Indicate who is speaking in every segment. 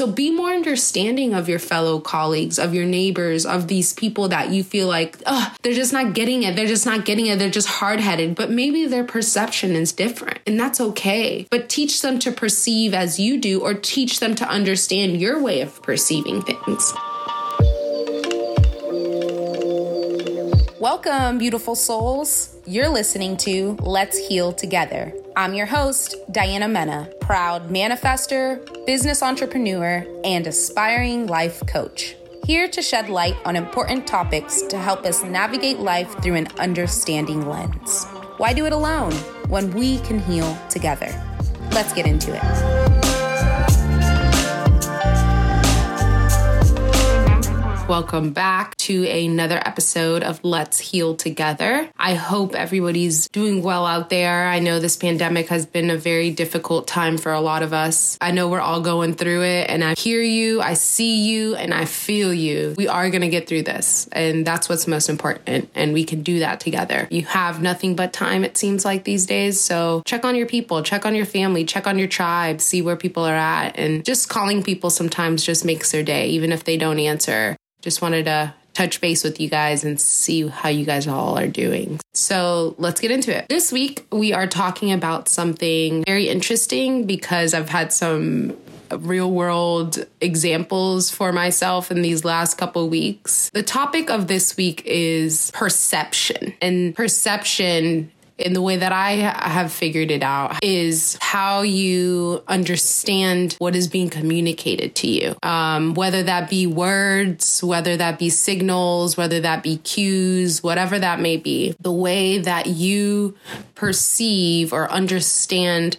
Speaker 1: So be more understanding of your fellow colleagues, of your neighbors, of these people that you feel like, oh, they're just not getting it. They're just not getting it. They're just hard headed. But maybe their perception is different and that's okay. But teach them to perceive as you do or teach them to understand your way of perceiving things. Welcome, beautiful souls. You're listening to Let's Heal Together. I'm your host, Diana Mena, proud manifester, business entrepreneur, and aspiring life coach. Here to shed light on important topics to help us navigate life through an understanding lens. Why do it alone when we can heal together? Let's get into it. Welcome back to another episode of Let's Heal Together. I hope everybody's doing well out there. I know this pandemic has been a very difficult time for a lot of us. I know we're all going through it, and I hear you, I see you, and I feel you. We are going to get through this, and that's what's most important, and we can do that together. You have nothing but time, it seems like these days, so check on your people, check on your family, check on your tribe, see where people are at, and just calling people sometimes just makes their day, even if they don't answer. Just wanted to touch base with you guys and see how you guys all are doing. So let's get into it. This week, we are talking about something very interesting because I've had some real world examples for myself in these last couple weeks. The topic of this week is perception. And perception in the way that I have figured it out is how you understand what is being communicated to you. Um, whether that be words, whether that be signals, whether that be cues, whatever that may be, the way that you perceive or understand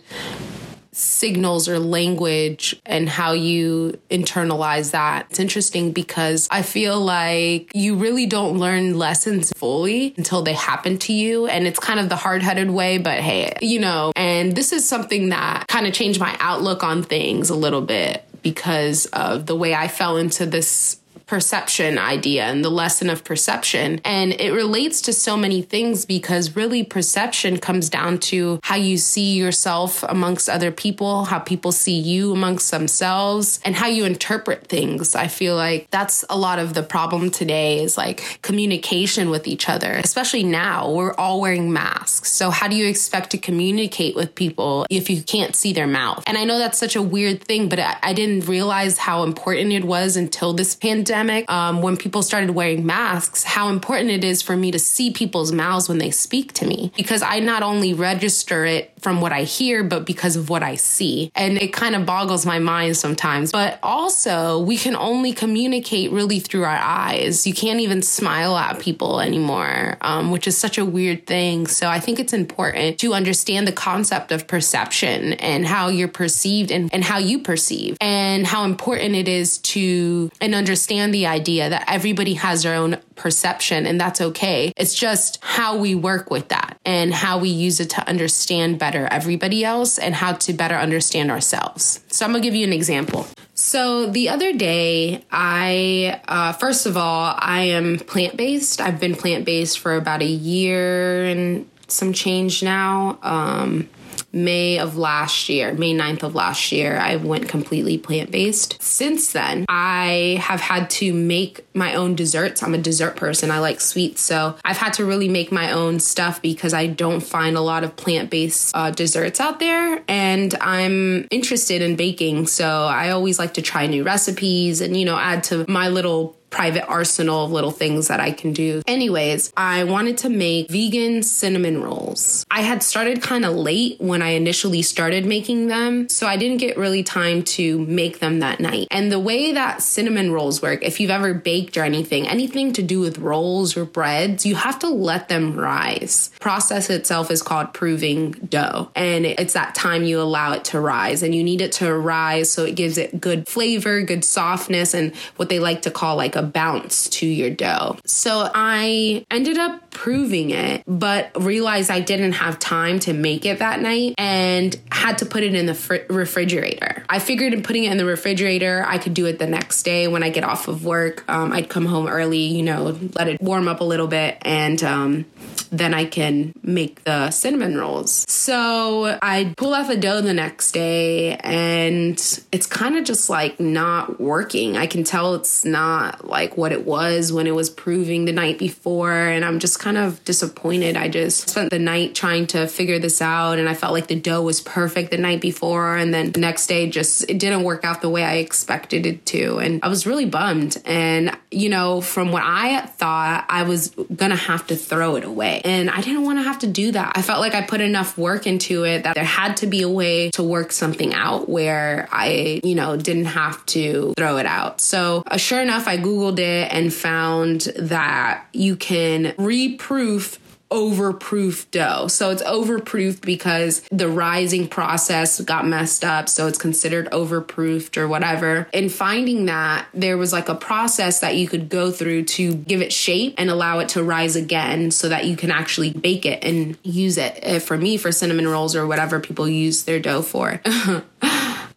Speaker 1: signals or language and how you internalize that. It's interesting because I feel like you really don't learn lessons fully until they happen to you. And it's kind of the hard headed way, but hey, you know, and this is something that kind of changed my outlook on things a little bit because of the way I fell into this perception idea and the lesson of perception. And it relates to so many things because really perception comes down to how you see yourself amongst other people, how people see you amongst themselves, and how you interpret things. I feel like that's a lot of the problem today is like communication with each other, especially now. We're all wearing masks. So, how do you expect to communicate with people if you can't see their mouth? And I know that's such a weird thing, but I, I didn't realize how important it was until this pandemic pandemic, um, when people started wearing masks, how important it is for me to see people's mouths when they speak to me. Because I not only register it from what I hear, but because of what I see. And it kind of boggles my mind sometimes. But also, we can only communicate really through our eyes. You can't even smile at people anymore, um, which is such a weird thing. So I think it's important to understand the concept of perception and how you're perceived and, and how you perceive and how important it is to and understand the idea that everybody has their own perception and that's okay. It's just how we work with that and how we use it to understand better everybody else and how to better understand ourselves. So I'm gonna give you an example. So the other day, I, uh, first of all, I am plant based. I've been plant based for about a year and some change now. Um, May of last year, May 9th of last year, I went completely plant based. Since then, I have had to make my own desserts. I'm a dessert person, I like sweets. So I've had to really make my own stuff because I don't find a lot of plant based uh, desserts out there. And I'm interested in baking. So I always like to try new recipes and, you know, add to my little private arsenal of little things that I can do. Anyways, I wanted to make vegan cinnamon rolls. I had started kind of late when I initially started making them, so I didn't get really time to make them that night. And the way that cinnamon rolls work, if you've ever baked or anything, anything to do with rolls or breads, you have to let them rise. Process itself is called proving dough, and it's that time you allow it to rise, and you need it to rise so it gives it good flavor, good softness, and what they like to call like a a bounce to your dough. So I ended up proving it, but realized I didn't have time to make it that night and had to put it in the fr- refrigerator. I figured in putting it in the refrigerator, I could do it the next day when I get off of work. Um, I'd come home early, you know, let it warm up a little bit, and um, then I can make the cinnamon rolls. So I pull out the dough the next day, and it's kind of just like not working. I can tell it's not like what it was when it was proving the night before, and I'm just kind of disappointed. I just spent the night trying to figure this out, and I felt like the dough was perfect the night before, and then the next day just it didn't work out the way I expected it to, and I was really bummed. And you know, from what I thought, I was gonna have to throw it away, and I didn't want to have to do that. I felt like I put enough work into it that there had to be a way to work something out where I, you know, didn't have to throw it out. So, uh, sure enough, I Googled it and found that you can reproof overproof dough. So it's overproofed because the rising process got messed up. So it's considered overproofed or whatever. And finding that, there was like a process that you could go through to give it shape and allow it to rise again so that you can actually bake it and use it. Eh, for me, for cinnamon rolls or whatever people use their dough for.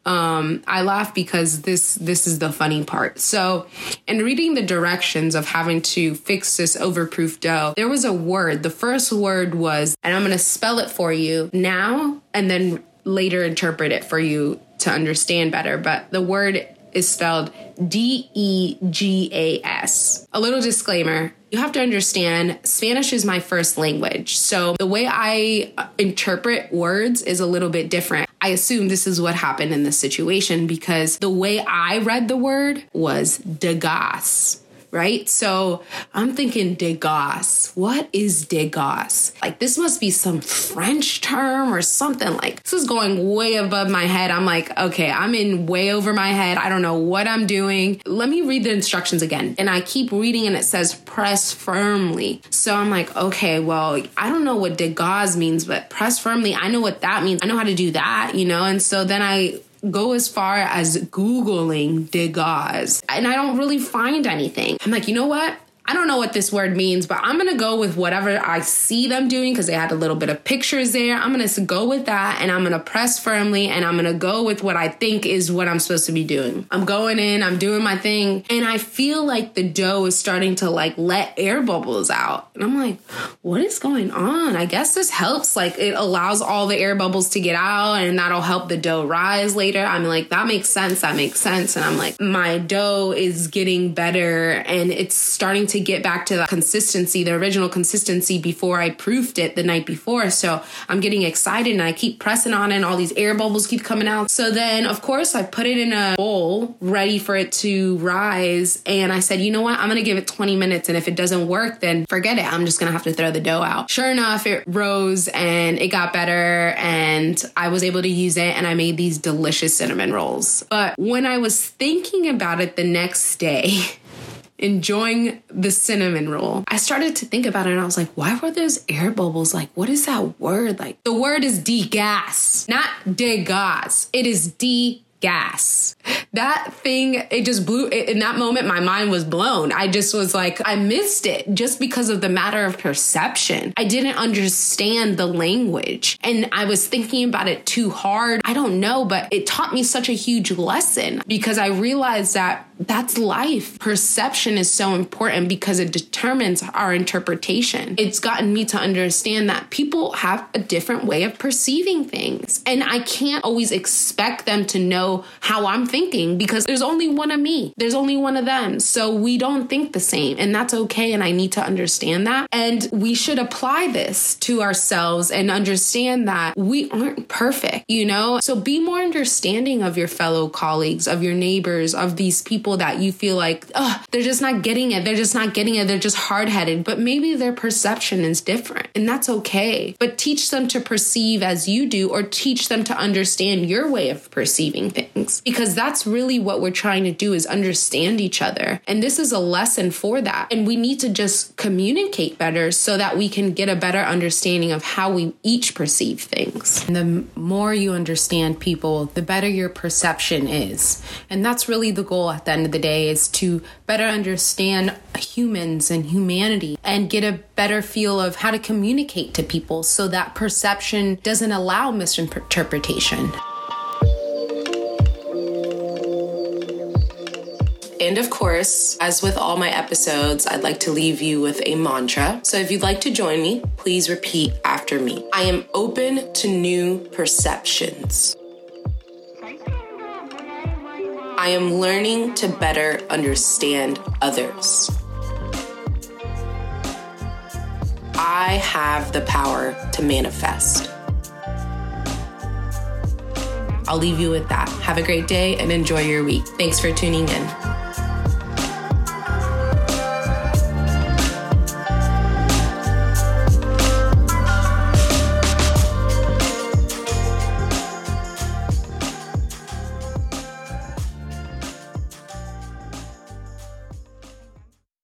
Speaker 1: Um, I laugh because this this is the funny part. So, in reading the directions of having to fix this overproof dough, there was a word. The first word was, and I'm going to spell it for you now, and then later interpret it for you to understand better. But the word is spelled D E G A S. A little disclaimer you have to understand Spanish is my first language. So the way I interpret words is a little bit different. I assume this is what happened in this situation because the way I read the word was degas right? So I'm thinking Degas. What is Degas? Like, this must be some French term or something. Like, this is going way above my head. I'm like, okay, I'm in way over my head. I don't know what I'm doing. Let me read the instructions again. And I keep reading and it says press firmly. So I'm like, okay, well, I don't know what Degas means, but press firmly, I know what that means. I know how to do that, you know? And so then I go as far as Googling Degas, and I don't really find anything. I'm like, you know what? I don't know what this word means, but I'm gonna go with whatever I see them doing because they had a little bit of pictures there. I'm gonna go with that and I'm gonna press firmly and I'm gonna go with what I think is what I'm supposed to be doing. I'm going in, I'm doing my thing, and I feel like the dough is starting to like let air bubbles out. And I'm like, what is going on? I guess this helps. Like it allows all the air bubbles to get out and that'll help the dough rise later. I'm like, that makes sense. That makes sense. And I'm like, my dough is getting better and it's starting to to get back to the consistency, the original consistency before I proofed it the night before. So I'm getting excited and I keep pressing on and all these air bubbles keep coming out. So then, of course, I put it in a bowl ready for it to rise. And I said, you know what? I'm going to give it 20 minutes. And if it doesn't work, then forget it. I'm just going to have to throw the dough out. Sure enough, it rose and it got better. And I was able to use it and I made these delicious cinnamon rolls. But when I was thinking about it the next day, enjoying the cinnamon roll, I started to think about it and I was like, why were those air bubbles? Like, what is that word? Like, the word is degas, not degas. It is de gas. That thing, it just blew. In that moment, my mind was blown. I just was like, I missed it just because of the matter of perception. I didn't understand the language and I was thinking about it too hard. I don't know, but it taught me such a huge lesson because I realized that that's life. Perception is so important because it determines our interpretation. It's gotten me to understand that people have a different way of perceiving things. And I can't always expect them to know how I'm thinking because there's only one of me, there's only one of them. So we don't think the same. And that's okay. And I need to understand that. And we should apply this to ourselves and understand that we aren't perfect, you know? So be more understanding of your fellow colleagues, of your neighbors, of these people that you feel like, oh, they're just not getting it. They're just not getting it. They're just hard headed. But maybe their perception is different and that's okay. But teach them to perceive as you do or teach them to understand your way of perceiving things because that's really what we're trying to do is understand each other. And this is a lesson for that. And we need to just communicate better so that we can get a better understanding of how we each perceive things. And the more you understand people, the better your perception is. And that's really the goal at the end of the day is to better understand humans and humanity and get a better feel of how to communicate to people so that perception doesn't allow misinterpretation. And of course, as with all my episodes, I'd like to leave you with a mantra. So if you'd like to join me, please repeat after me. I am open to new perceptions. I am learning to better understand others. I have the power to manifest. I'll leave you with that. Have a great day and enjoy your week. Thanks for tuning in.